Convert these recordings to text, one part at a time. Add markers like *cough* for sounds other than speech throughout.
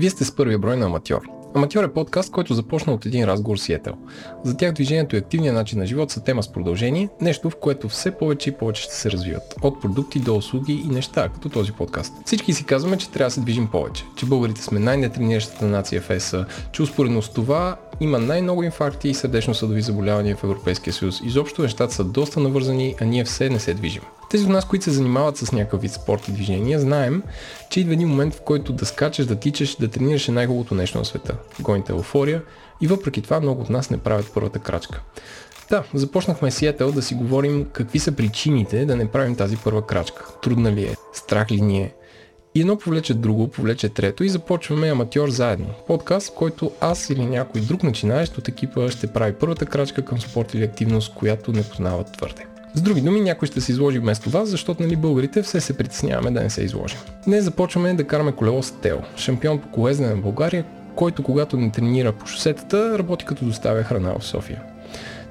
Вие сте с първия брой на Аматьор. Аматьор е подкаст, който започна от един разговор с Етел. За тях движението и активния начин на живот са тема с продължение, нещо в което все повече и повече ще се развиват. От продукти до услуги и неща, като този подкаст. Всички си казваме, че трябва да се движим повече, че българите сме най-нетрениращата нация в ЕСА, че успоредно с това има най-много инфаркти и сърдечно-съдови заболявания в Европейския съюз. Изобщо нещата са доста навързани, а ние все не се движим. Тези от нас, които се занимават с някакъв вид спорт и движение, знаем, че идва един момент, в който да скачаш, да тичаш, да тренираш е най-хубавото нещо на света. Гоните еуфория и въпреки това много от нас не правят първата крачка. Да, започнахме с Ятел да си говорим какви са причините да не правим тази първа крачка. Трудна ли е? Страх ли ни е? И едно повлече друго, повлече трето и започваме аматьор заедно. Подкаст, в който аз или някой друг начинаещ от екипа ще прави първата крачка към спорт или активност, която не познават твърде. С други думи, някой ще се изложи вместо вас, защото нали българите все се притесняваме да не се изложим. Днес започваме да караме колело с Тео, шампион по колездене на България, който когато не тренира по шосетата, работи като доставя храна в София.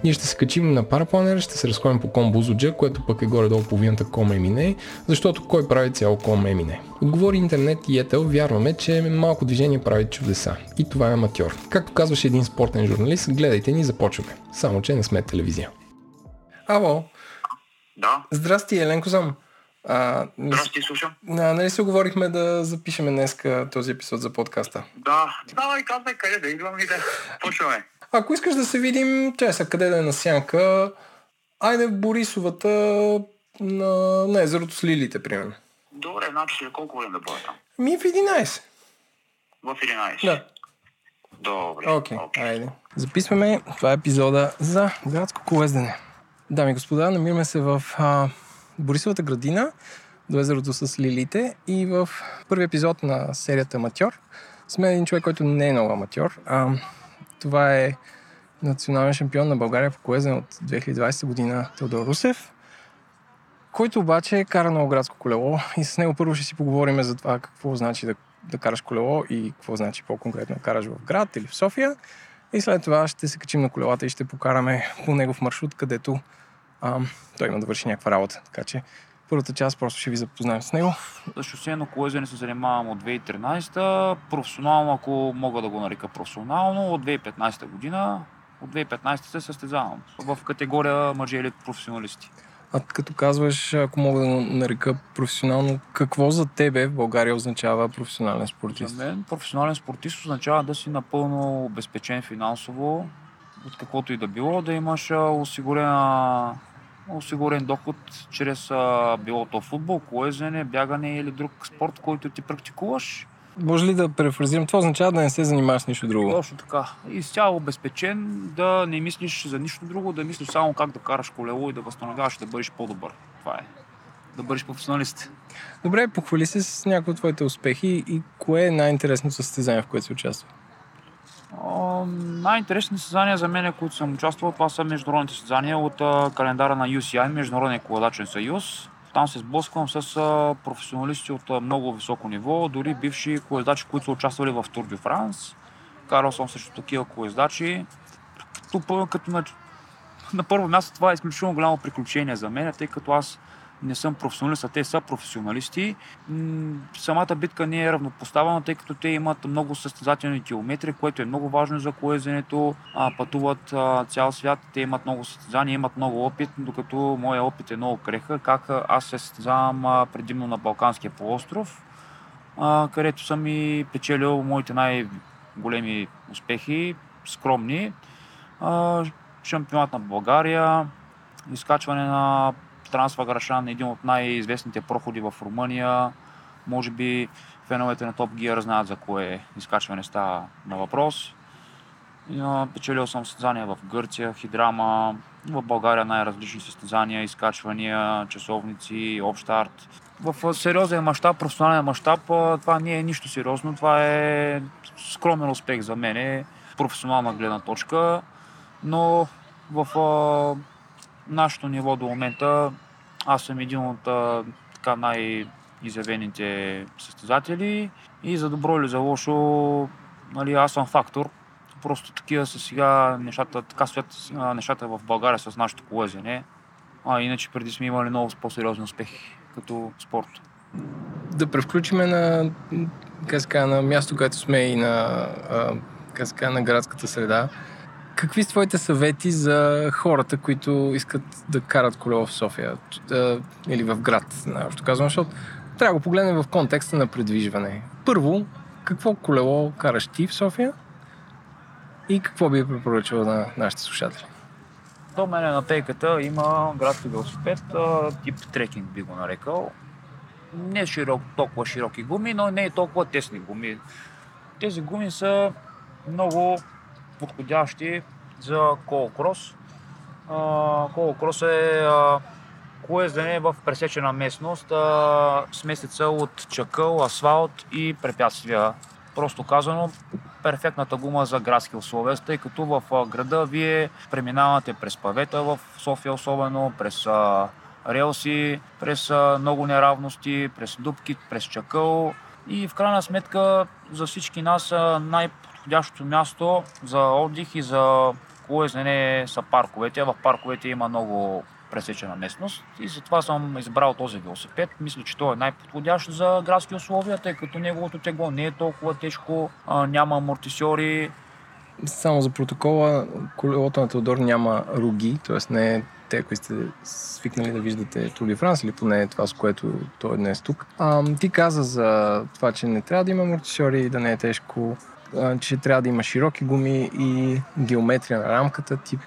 Ние ще се качим на парапланера, ще се разходим по ком Бузуджа, което пък е горе-долу половината ком Емине, защото кой прави цяло ком Емине? Отговори интернет и етел, вярваме, че малко движение прави чудеса. И това е аматьор. Както казваше един спортен журналист, гледайте ни, започваме. Само, че не сме телевизия. Ало, Да, Здрасти, Еленко съм. А, здрасти, слушам. а, нали се оговорихме да запишем днес този епизод за подкаста? Да, давай, казвай къде да идвам и да почваме. Ако искаш да се видим, чай са къде да е на сянка, айде в Борисовата на, на езерото с лилите, примерно. Добре, значи колко време да бъда там? Ми в 11. В 11. Да. Добре. Окей, okay, айде. Записваме. Това е епизода за градско колездене. Дами и господа, намираме се в а, Борисовата градина, до езерото с лилите и в първи епизод на серията Аматьор сме един човек, който не е много аматьор. А, това е национален шампион на България по колездене от 2020 година Теодор Русев, който обаче кара много градско колело и с него първо ще си поговорим за това какво значи да, да караш колело и какво значи по-конкретно да караш в град или в София. И след това ще се качим на колелата и ще покараме по негов маршрут, където ам, той има да върши някаква работа. Така че първата част просто ще ви запознаем с него. Шосейно колезене се занимавам от 2013, професионално, ако мога да го нарека професионално, от 2015 година. От 2015 се състезавам в категория мъже или професионалисти. А като казваш, ако мога да нарека професионално, какво за тебе в България означава професионален спортист? За мен професионален спортист означава да си напълно обезпечен финансово, от каквото и да било, да имаш а, осигурена, осигурен доход чрез а, било то футбол, колезене, бягане или друг спорт, който ти практикуваш. Може ли да префразирам? Това означава да не се занимаваш с нищо друго. Точно така. Изцяло обезпечен, да не мислиш за нищо друго, да мислиш само как да караш колело и да възстановяваш да бъдеш по-добър. Това е. Да бъдеш професионалист. Добре, похвали се с някои от твоите успехи и кое е най-интересното състезание, в което се участва? Най-интересни състезания за мен, които съм участвал, това са международните състезания от календара на UCI, Международния коледачен съюз. Там се сблъсквам с професионалисти от много високо ниво, дори бивши колездачи, които са участвали в Тур де Франс. Карал съм също такива колездачи. Пъ- като на, *laughs* на първо място това е изключително голямо приключение за мен, тъй като аз не съм професионалист, а те са професионалисти. Самата битка не е равнопоставена, тъй като те имат много състезателни километри, което е много важно за колезенето. Пътуват цял свят, те имат много състезания, имат много опит, докато моя опит е много креха. Как аз се състезавам предимно на Балканския полуостров, където съм и печелил моите най-големи успехи, скромни. Шампионат на България, изкачване на Трансваграшан, един от най-известните проходи в Румъния. Може би феновете на Топ Gear знаят за кое изкачване става на въпрос. Печелил съм състезания в Гърция, Хидрама, в България най-различни състезания, изкачвания, часовници, общ арт. В сериозен мащаб, професионален мащаб, това не е нищо сериозно, това е скромен успех за мен, професионална гледна точка, но в нашето ниво до момента аз съм един от така най-изявените състезатели и за добро или за лошо нали, аз съм фактор. Просто такива са сега нещата, така стоят нещата в България с нашето колезене. А иначе преди сме имали много по-сериозни успехи като спорт. Да превключиме на казва, на място, където сме и на, а, как се казва, на градската среда. Какви са твоите съвети за хората, които искат да карат колело в София а, или в град, най-общо казвам, защото трябва да го погледнем в контекста на предвижване. Първо, какво колело караш ти в София и какво би препоръчал на нашите слушатели? До мене на пейката има градски велосипед, тип трекинг би го нарекал. Не широк, толкова широки гуми, но не и толкова тесни гуми. Тези гуми са много подходящи за колокрос. Колокрос е а, колездене в пресечена местност, а, смесица от чакъл, асфалт и препятствия. Просто казано, перфектната гума за градски условия, тъй като в града вие преминавате през павета в София особено, през релси, през много неравности, през дупки, през чакъл и в крайна сметка за всички нас най-подходящото място за отдих и за колезнене са парковете. В парковете има много пресечена местност и затова съм избрал този велосипед. Мисля, че той е най-подходящ за градски условия, тъй като неговото тегло не е толкова тежко, няма амортисьори. Само за протокола, колелото на Теодор няма руги, т.е. не е те, ако сте свикнали да виждате Тур Франс или поне това, с което той е днес тук. А, ти каза за това, че не трябва да има амортисьори да не е тежко че трябва да има широки гуми и геометрия на рамката, тип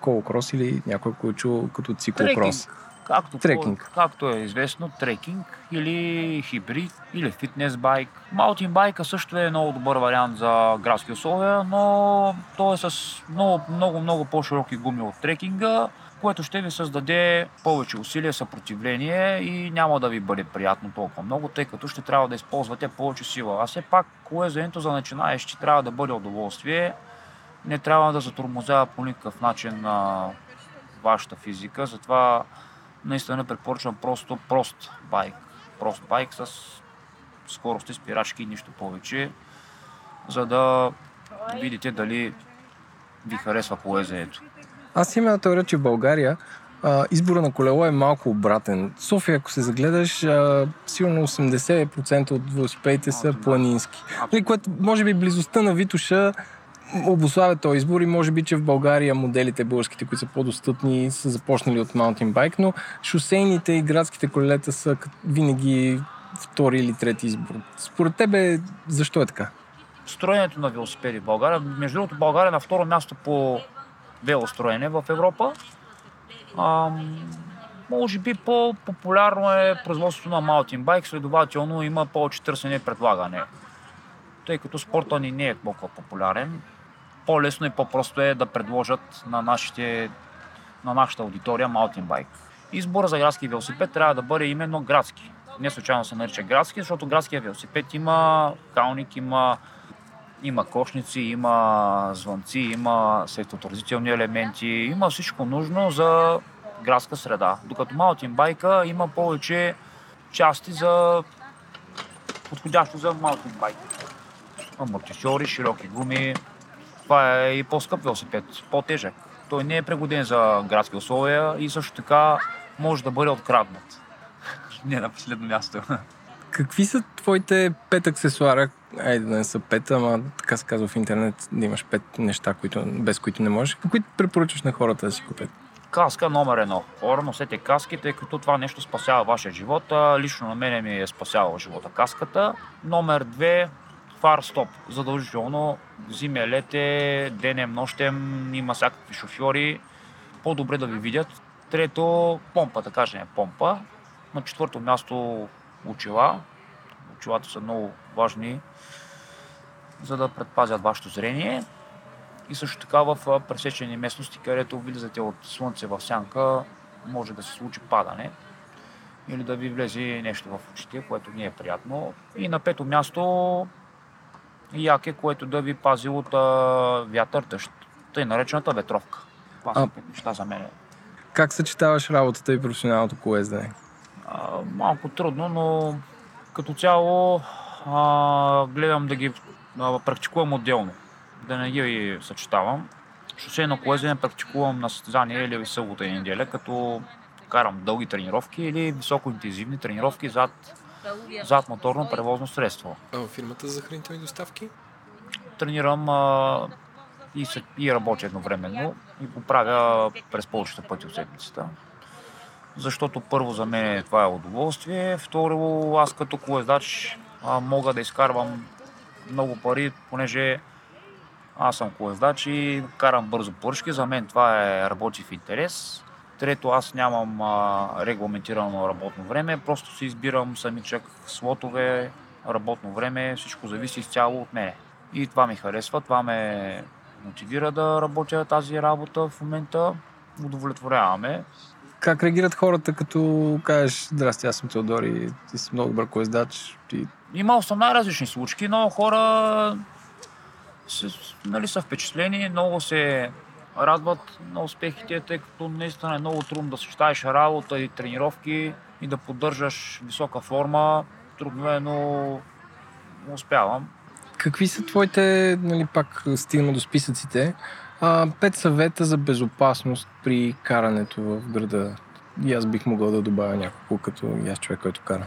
колокрос или някой, който е чул като циклокрос. Както, трекинг. както е известно, трекинг или хибрид, или фитнес байк. Маутин байка също е много добър вариант за градски условия, но той е с много, много, много по-широки гуми от трекинга което ще ви създаде повече усилия, съпротивление и няма да ви бъде приятно толкова много, тъй като ще трябва да използвате повече сила. А все пак, кое заето за начинаещи трябва да бъде удоволствие, не трябва да затормозява по никакъв начин на вашата физика, затова наистина препоръчвам просто прост байк. Прост байк с скорости, спирачки и нищо повече, за да видите дали ви харесва колезенето. Аз имам теория, че в България а, избора на колело е малко обратен. София, ако се загледаш, а, сигурно 80% от велосипедите са планински. Нали, което може би близостта на Витуша обославя този избор и може би, че в България моделите българските, които са по-достъпни, са започнали от маунтинбайк, но шосейните и градските колелета са винаги втори или трети избор. Според тебе, защо е така? Строенето на велосипеди в България. Между другото, България е на второ място по велостроене в Европа. А, може би по-популярно е производството на маутинбайк, следователно има повече търсене и предлагане. Тъй като спорта ни не е толкова популярен, по-лесно и по-просто е да предложат на, нашите, на нашата аудитория маутинбайк. Избора за градски велосипед трябва да бъде именно градски. Не случайно се нарича градски, защото градския велосипед има калник, има има кошници, има звънци, има светоотразителни елементи, има всичко нужно за градска среда. Докато маутинбайка има повече части за подходящо за маутинбайк. Амортисьори, широки гуми. Това е и по-скъп велосипед, по-тежък. Той не е пригоден за градски условия и също така може да бъде откраднат. *laughs* не на последно място. Какви са твоите пет аксесуара, айде да не са пет, ама така се казва в интернет, да имаш пет неща, които, без които не можеш. Какви препоръчваш на хората да си купят? Каска номер едно. Хора, носете каски, тъй като това нещо спасява вашия живот. Лично на мен ми е спасявала живота каската. Номер две, фар стоп. Задължително зиме, лете, денем, нощем, има всякакви шофьори. По-добре да ви видят. Трето, помпа, да кажем помпа. На четвърто място очила. Очилата са много важни, за да предпазят вашето зрение. И също така в пресечени местности, където влизате от слънце в сянка, може да се случи падане или да ви влезе нещо в очите, което не е приятно. И на пето място яке, което да ви пази от а, вятър, дъжд. Тъй наречената ветровка. Това са неща за мен. Как съчетаваш работата и професионалното колездене? Малко трудно, но като цяло а, гледам да ги а, практикувам отделно, да не ги съчетавам. Шосейно колезене практикувам на състезание или събота и неделя, като карам дълги тренировки или високоинтензивни тренировки зад зад моторно превозно средство. А фирмата за хранителни доставки? Тренирам а, и, и работя едновременно и го правя през повечето пъти от седмицата. Защото първо за мен това е удоволствие, второ аз като колездач мога да изкарвам много пари, понеже аз съм колездач и карам бързо поръчки. За мен това е работи в интерес. Трето, аз нямам а, регламентирано работно време, просто си избирам самичък слотове, работно време, всичко зависи изцяло от мене. И това ми харесва, това ме мотивира да работя тази работа в момента. Удовлетворяваме. Как реагират хората, като кажеш, здрасти, аз съм Теодор и ти си много добър колездач? И... Имал съм най-различни случки, но хора са, нали, са впечатлени, много се радват на успехите, тъй като наистина е много трудно да съчетаеш работа и тренировки и да поддържаш висока форма. Трудно е, но успявам. Какви са твоите, нали, пак стигна до списъците, а, пет съвета за безопасност при карането в града? И аз бих могъл да добавя няколко, като и аз човек, който кара.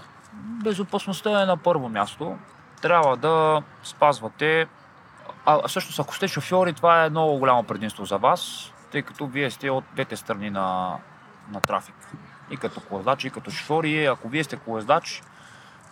Безопасността е на първо място. Трябва да спазвате а всъщност, ако сте шофьори, това е много голямо предимство за вас, тъй като вие сте от двете страни на, на трафик. И като колездач, и като шофьор. И ако вие сте колездач,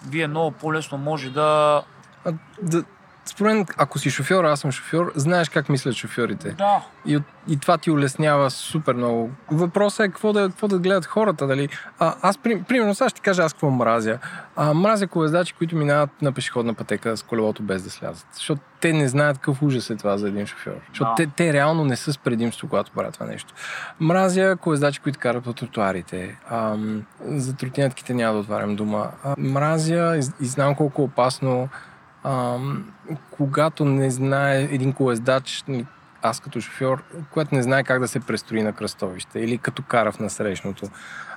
вие много по-лесно може да... А, да според мен, ако си шофьор, аз съм шофьор, знаеш как мислят шофьорите. Да. И, и това ти улеснява супер много. Въпросът е какво да, какво да гледат хората. Дали? А, аз, при, примерно, сега ще ти кажа аз какво мразя. А, мразя колездачи, които минават на пешеходна пътека с колелото без да слязат. Защото те не знаят какъв ужас е това за един шофьор. Защото Да. те, те реално не са с предимство, когато правят това нещо. Мразя колездачи, които карат по тротуарите. Ам, за тротинетките няма да отварям дума. А, мразя и, и знам колко е опасно Ам, когато не знае един колездач, нали, аз като шофьор, когато не знае как да се престрои на кръстовище или като кара в насрещното.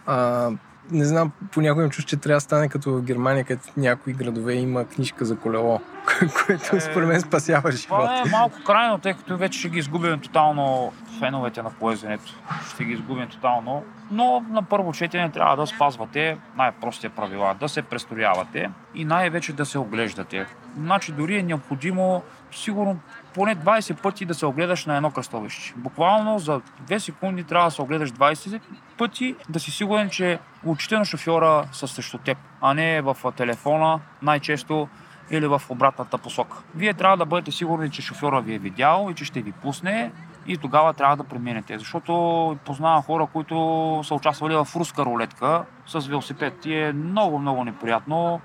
А, не знам, понякога им чуш, че трябва да стане като в Германия, където в някои градове има книжка за колело, *laughs* което според мен спасява живота. Това е малко крайно, тъй като вече ще ги изгубим тотално феновете на колезенето. Ще ги изгубим тотално. Но на първо четене трябва да спазвате най-простите правила, да се престроявате и най-вече да се оглеждате. Значи дори е необходимо сигурно поне 20 пъти да се огледаш на едно кръстовище. Буквално за 2 секунди трябва да се огледаш 20 пъти, да си сигурен, че очите на шофьора са срещу теб, а не в телефона най-често или в обратната посока. Вие трябва да бъдете сигурни, че шофьора ви е видял и че ще ви пусне и тогава трябва да преминете. Защото познавам хора, които са участвали в руска рулетка с велосипед и е много, много неприятно,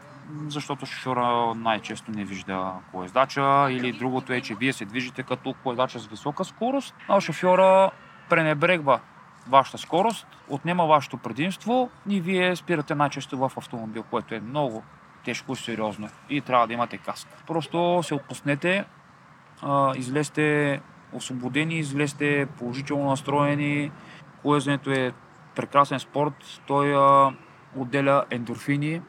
защото шофьора най-често не вижда колездача или другото е, че вие се движите като колездача с висока скорост, а шофьора пренебрегва вашата скорост, отнема вашето предимство и вие спирате най-често в автомобил, което е много тежко и сериозно и трябва да имате каск. Просто се отпуснете, излезте освободени, излезте положително настроени. Колезенето е прекрасен спорт. Той отделя ендорфини.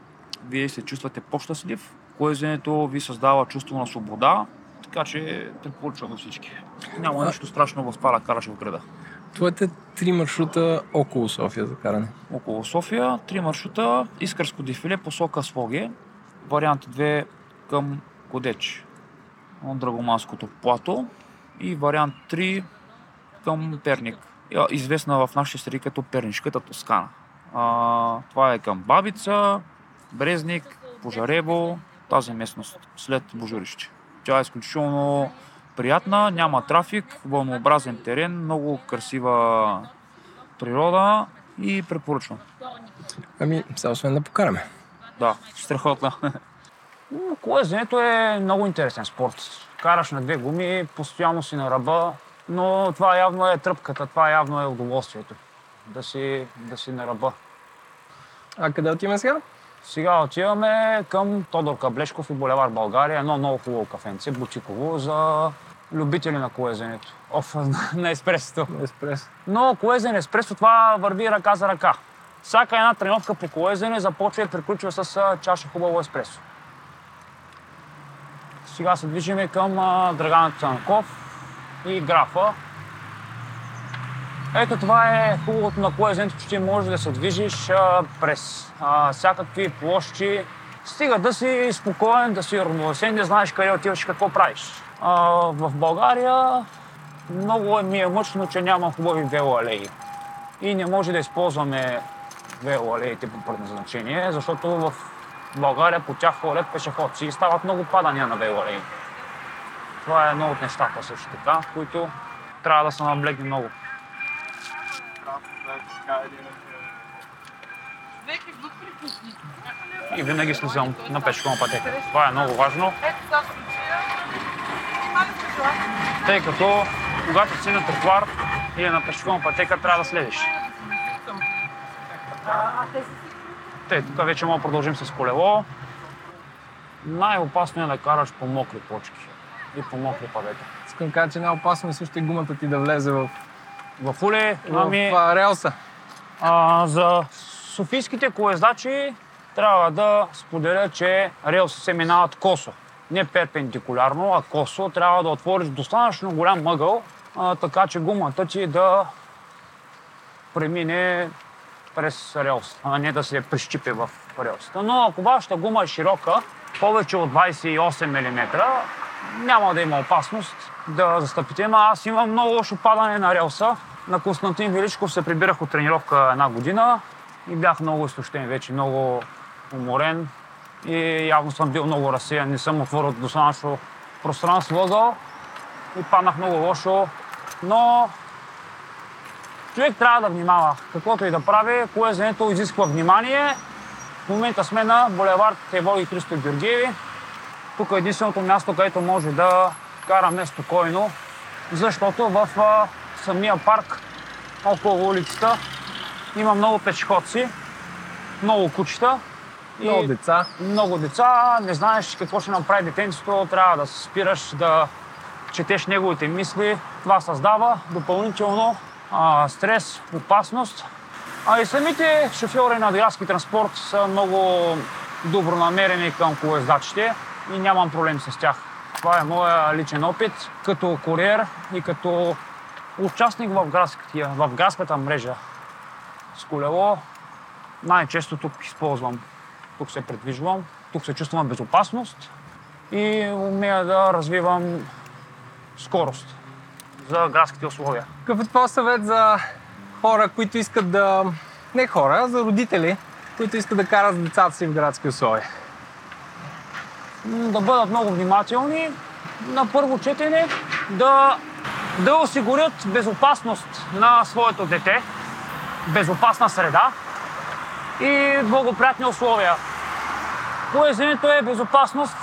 Вие се чувствате по-щастлив. Колезенето ви създава чувство на свобода. Така че препоръчвам на всички. Няма нищо страшно в това да караш в града. Твоите три маршрута около София за каране. Около София, три маршрута, Искърско дефиле, посока Своге, вариант 2 към Кодеч, Драгоманското плато и вариант 3 към Перник, Я- известна в нашите среди като Пернишката Тоскана. А, това е към Бабица, Брезник, Пожарево, тази местност след Божурище. Тя е изключително приятна, няма трафик, вълнообразен терен, много красива природа и препоръчвам. Ами, сега освен да покараме. Да, страхотно. Колезенето е много интересен спорт. Караш на две гуми, постоянно си на ръба, но това явно е тръпката, това явно е удоволствието. Да си, да си на ръба. А къде отиваме сега? Сега отиваме към Тодор Каблешков и Булевар България, едно много хубаво кафенце, бутиково, за любители на колезенето. Оф, *laughs* на еспресото. Еспрес. Но колезен еспресо това върви ръка за ръка. Всяка една тренировка по колезене започва и приключва с чаша хубаво еспресо. Сега се движиме към Драган Цанков и Графа. Ето това е хубавото на колезенето, че ти можеш да се движиш а, през а, всякакви площи, Стига да си спокоен, да си равновесен, да знаеш къде отиваш и какво правиш. А, в България много ми е мъчно, че няма хубави велоалеи. И не може да използваме велоалеите по предназначение, защото в България по тях ходят пешеходци и стават много падания на велоалеи. Това е едно от нещата също така, които трябва да се наблегне много. И винаги слизам на пешеходна пътека. Това е много важно, тъй като когато си на тротуар или на пешеходна пътека, трябва да следиш. Те, тук вече мога да продължим с колело. Най-опасно е да караш по мокри почки и по мокри павета. Искам да кажа, че най-опасно е също и гумата ти да влезе в, В уле, в ами, а, релса. а, за софийските колездачи трябва да споделя, че релси се минават косо. Не перпендикулярно, а косо. Трябва да отвориш достатъчно голям мъгъл, а, така че гумата ти да премине през релс, а не да се прищипи в релсата. Но ако вашата гума е широка, повече от 28 мм, няма да има опасност да застъпите. Ама аз имам много лошо падане на релса. На Константин Величков се прибирах от тренировка една година и бях много изтощен вече, много уморен и явно съм бил много разсеян, не съм отворил достатъчно пространство ъгъл и паднах много лошо. Но човек трябва да внимава. Каквото и да прави, колезенето изисква внимание. В момента сме на булевард Евоги Христо Георгиеви. Тук е единственото място, където може да караме спокойно, защото в а, самия парк, около улицата, има много пешеходци, много кучета и Много деца. много деца. Не знаеш какво ще направи детенцето, трябва да се спираш, да четеш неговите мисли. Това създава допълнително а, стрес, опасност. А и самите шофьори на градски транспорт са много добронамерени към колездачите и нямам проблем с тях. Това е моя личен опит като куриер и като участник в, градския, в градската мрежа с колело. Най-често тук използвам, тук се предвижвам, тук се чувствам безопасност и умея да развивам скорост за градските условия. Какъв е твой съвет за хора, които искат да... Не хора, за родители, които искат да карат децата си в градски условия? Да бъдат много внимателни на първо четене, да, да осигурят безопасност на своето дете, безопасна среда и благоприятни условия. Поезенето е безопасност,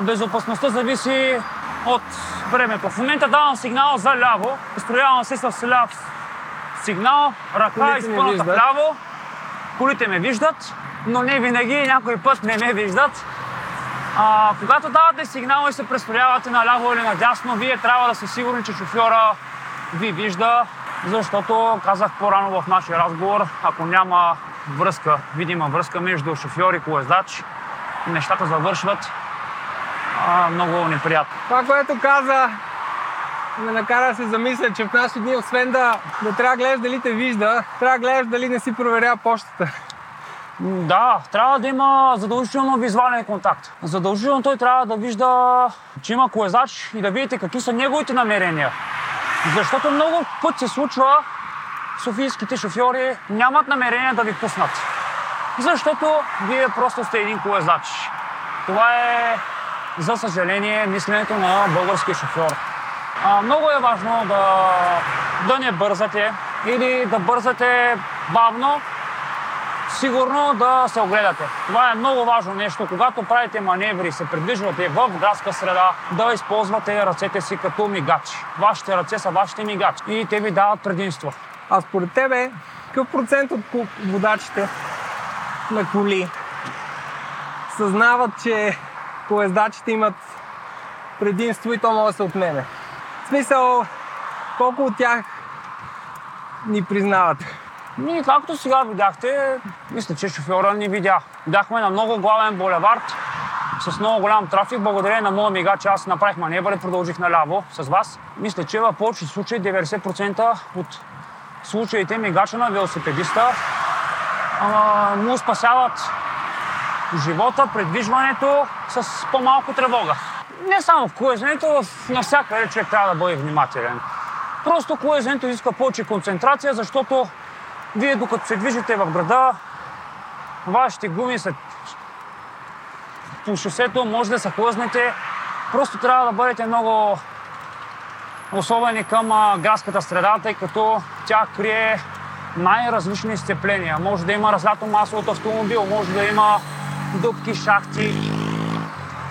а безопасността зависи от времето. В момента давам сигнал за ляво, построявам се с ляв сигнал, ръка изпъната вляво, колите ме виждат, но не винаги, някой път не ме виждат. А, когато давате сигнал и се престроявате наляво или надясно, вие трябва да сте сигурни, че шофьора ви вижда, защото казах по-рано в нашия разговор, ако няма връзка, видима връзка между шофьор и колездач, нещата завършват а, много неприятно. Това, което каза, ме накара да се замисля, че в наши дни, освен да, да трябва да гледаш дали те вижда, трябва да гледаш дали не си проверява почтата. Да, трябва да има задължително визуален контакт. Задължително той трябва да вижда, че има колезач и да видите какви са неговите намерения. Защото много път се случва, софийските шофьори нямат намерение да ви пуснат. Защото вие просто сте един колезач. Това е, за съжаление, мисленето на българския шофьор. А, много е важно да, да не бързате или да бързате бавно, сигурно да се огледате. Това е много важно нещо. Когато правите маневри и се придвижвате в градска среда, да използвате ръцете си като мигачи. Вашите ръце са вашите мигачи и те ви дават предимство. А според тебе, какъв процент от водачите на коли съзнават, че колездачите имат предимство и то може да се отнеме? В смисъл, колко от тях ни признават? И както сега видяхте, мисля, че шофьора ни видя. Бяхме на много главен булевард с много голям трафик. Благодарение на моя мигач аз направих маневър и продължих наляво с вас. Мисля, че в повечето случаи 90% от случаите мигача на велосипедиста а, му спасяват живота, предвижването с по-малко тревога. Не само в колезенето, навсякъде човек трябва да бъде внимателен. Просто колезенето изисква повече концентрация, защото вие докато се движите в града, вашите гуми са по шосето, може да се хлъзнете. Просто трябва да бъдете много особени към а, градската среда, тъй като тя крие най-различни сцепления. Може да има разлято масло от автомобил, може да има дупки, шахти.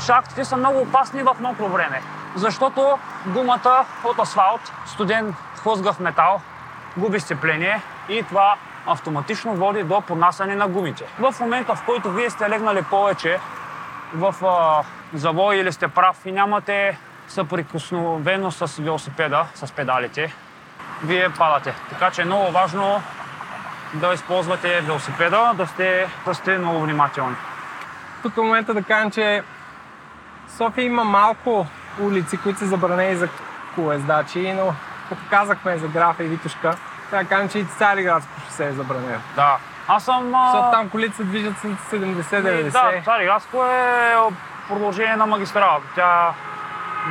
Шахтите са много опасни в мокро време, защото гумата от асфалт, студен хлъзгав метал, губи сцепление и това автоматично води до поднасяне на гумите. В момента, в който вие сте легнали повече в а, завой или сте прав и нямате съприкосновено с велосипеда, с педалите, вие падате. Така че е много важно да използвате велосипеда, да сте, да сте много внимателни. Тук е момента да кажем, че София има малко улици, които са забранени за колездачи, но като казахме за Графа и Витушка, да кажем, че и Цариградско шосе е забранено. Да. Аз съм... а, Защото там колите се движат с 70-90. Да, Цариградско е продължение на магистралата. Тя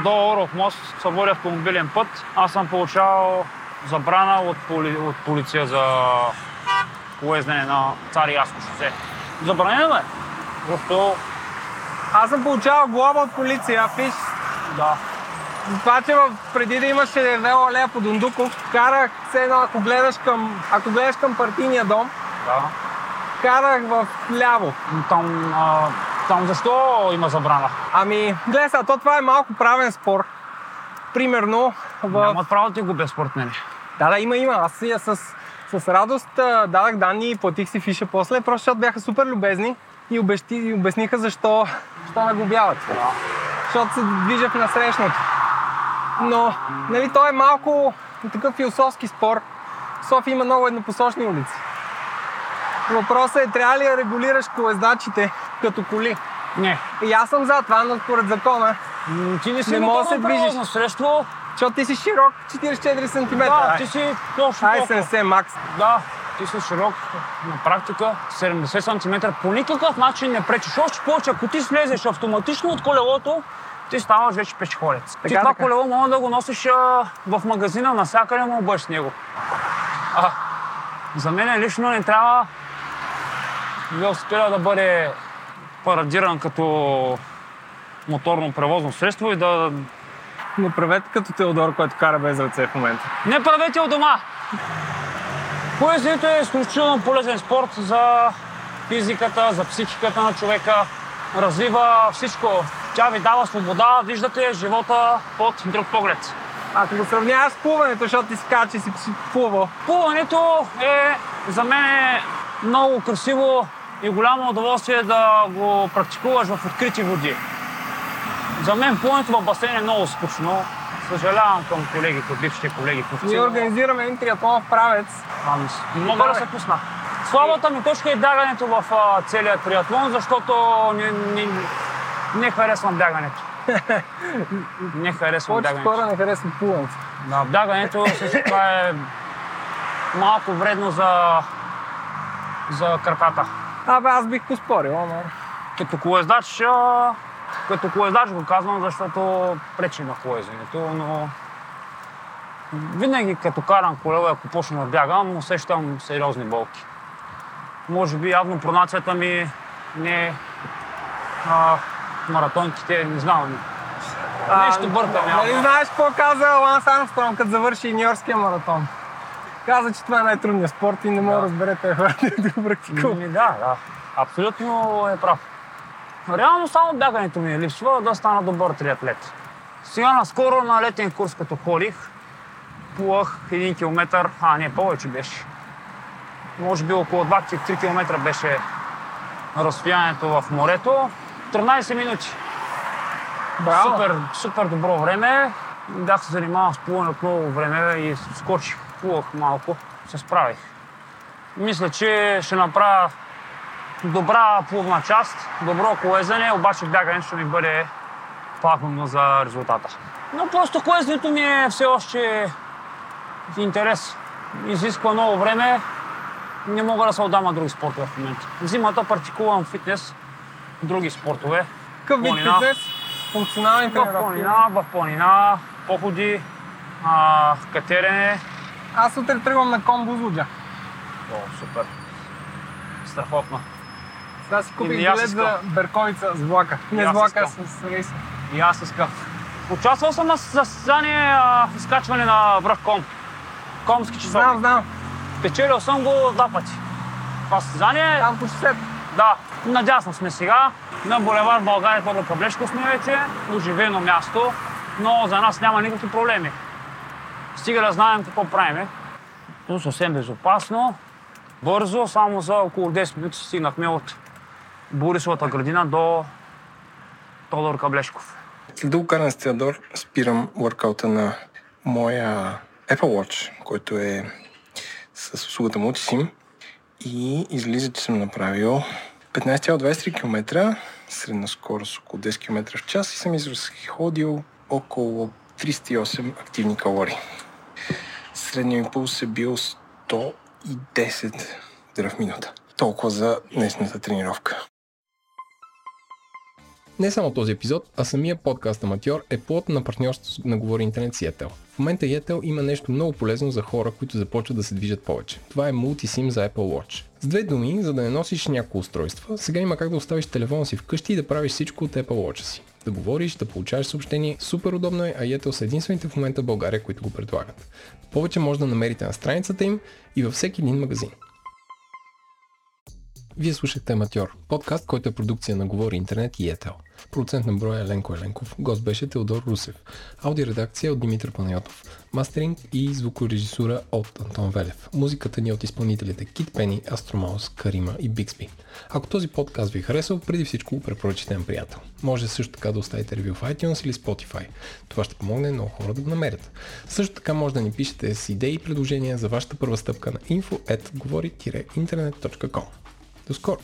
до Оров мост се води автомобилен път. Аз съм получавал забрана от, поли, от полиция за поездене на Цариградско шосе. Забранено е. Защото, Аз съм получавал глоба от полиция, фиш. да, Това, че преди да имаше велоалея по Дундуков, карах все едно, ако гледаш към, ако гледаш към партийния дом, да. карах в ляво. Там, а, там защо има забрана? Ами, гледай сега, то това е малко правен спор. Примерно, в... Нямат право да ти го според мен. Да, да, има, има. Аз си с, с радост дадах данни и платих си фиша после, просто защото бяха супер любезни и, обещи, и обясниха защо, защо ме глобяват. Защото се движах на срещното. Но, нали, то е малко такъв философски спор. София има много еднопосочни улици. Въпросът е, трябва ли да регулираш колездачите като коли? Не. И аз съм за това, но според закона, М, Ти не си Не мога да се движиш. средство. защото ти си широк 44 см. Да, ти си точно Ай, толкова. 70 макс. Да, ти си широк на практика 70 см. По никакъв начин не пречиш. Още повече, ако ти слезеш автоматично от колелото, ти ставаш вече пешеходец. ти това така. колело може да го носиш а, в магазина, навсякъде му бъдеш с него. А, за мен лично не трябва велосипеда да бъде парадиран като моторно превозно средство и да Не правете като Теодор, който кара без ръце в момента. Не правете от дома! Поездието е изключително полезен спорт за физиката, за психиката на човека. Развива всичко. Тя ви дава свобода, виждате живота под друг поглед. Ако го сравняваш с плуването, защото ти си каза, че си плувал. Плуването е за мен е много красиво и голямо удоволствие да го практикуваш в открити води. За мен плуването в басейн е много скучно. Съжалявам към колегите, бившите колеги, които Ние организираме един триатлон в Правец. Ами, мога да се пусна. Слабата ми точка е бягането в а, целия триатлон, защото не, не, не харесвам бягането. Не харесвам Повече бягането. хора не харесват плуването. Да, бягането това е малко вредно за, за краката. Абе, аз бих поспорил, ама... Като колездач, като колездач го казвам, защото пречи на колезенето, но винаги като карам колело, ако почна да бягам, усещам сериозни болки. Може би явно пронацията ми не а, маратонките, не знам. Нещо бъркам Нали знаеш какво каза Ланс Армстронг, като завърши Нью-Йоркския маратон? Каза, че това е най-трудният спорт и не мога да разберете хората да го практикуват. Ми, да, да. Абсолютно е прав. Реално само бягането ми липсва да стана добър триатлет. Сега наскоро на летен курс, като ходих, плувах 1 км, а не, повече беше. Може би около 23 км беше разстоянието в морето. 13 минути. Браво! Супер, супер добро време. Бях се занимавал с плуване от много време и скочих, плувах малко, се справих. Мисля, че ще направя добра плувна част, добро колезене, обаче бягането ще ми бъде пагубно за резултата. Но просто колезенето ми е все още интерес. Изисква много време. Не мога да се отдам на други спортове в момента. Зимата практикувам фитнес други спортове. Какъв вид фитнес? Функционални В тренировки. планина, в планина, походи, а, катерене. Аз утре тръгвам на ком Бузлуджа. О, супер. Страхотно. Сега си купих билет за Берковица с влака. Не с влака, с рейса. И аз искам. Участвал съм на състезание в изкачване на връх Ком. Комски часовник. Знам, знам. Печелил съм го два пъти. Това състезание, Там по. Да, надясно сме сега. На булевар България Тодор Каблешко сме вече. Оживено място, но за нас няма никакви проблеми. Стига да знаем какво правиме. То съвсем безопасно, бързо, само за около 10 минути стигнахме от Борисовата градина до Тодор Каблешков. След каране с Теодор спирам workouta на моя Apple Watch, който е с услугата Multisim и излиза, че съм направил 15,23 км, средна скорост около 10 км в час и съм изразходил около 308 активни калории. Средният ми пулс е бил 110 удара в минута. Толкова за днесната тренировка. Не само този епизод, а самия подкаст Аматьор е плод на партньорството на Говори Интернет с Yetel. В момента Yetel има нещо много полезно за хора, които започват да се движат повече. Това е мултисим за Apple Watch. С две думи, за да не носиш няколко устройства, сега има как да оставиш телефона си вкъщи и да правиш всичко от Apple Watch си. Да говориш, да получаваш съобщение, супер удобно е, а Yetel са единствените в момента в България, които го предлагат. Повече може да намерите на страницата им и във всеки един магазин. Вие слушахте Аматьор, подкаст, който е продукция на Говори Интернет и Етел. Продуцент на броя е Ленко Еленков, гост беше Теодор Русев, аудиоредакция от Димитър Панайотов, мастеринг и звукорежисура от Антон Велев. Музиката ни е от изпълнителите Кит Пени, Астромаус, Карима и Биксби. Ако този подкаст ви е харесал, преди всичко го препоръчите на приятел. Може също така да оставите ревю в iTunes или Spotify. Това ще помогне много хора да го намерят. Също така може да ни пишете с идеи и предложения за вашата първа стъпка на info.govori-internet.com. До скоро!